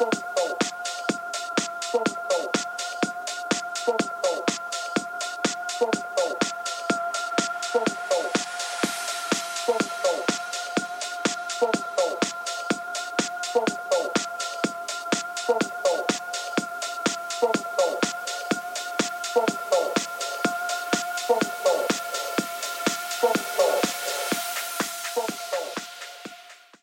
Stop.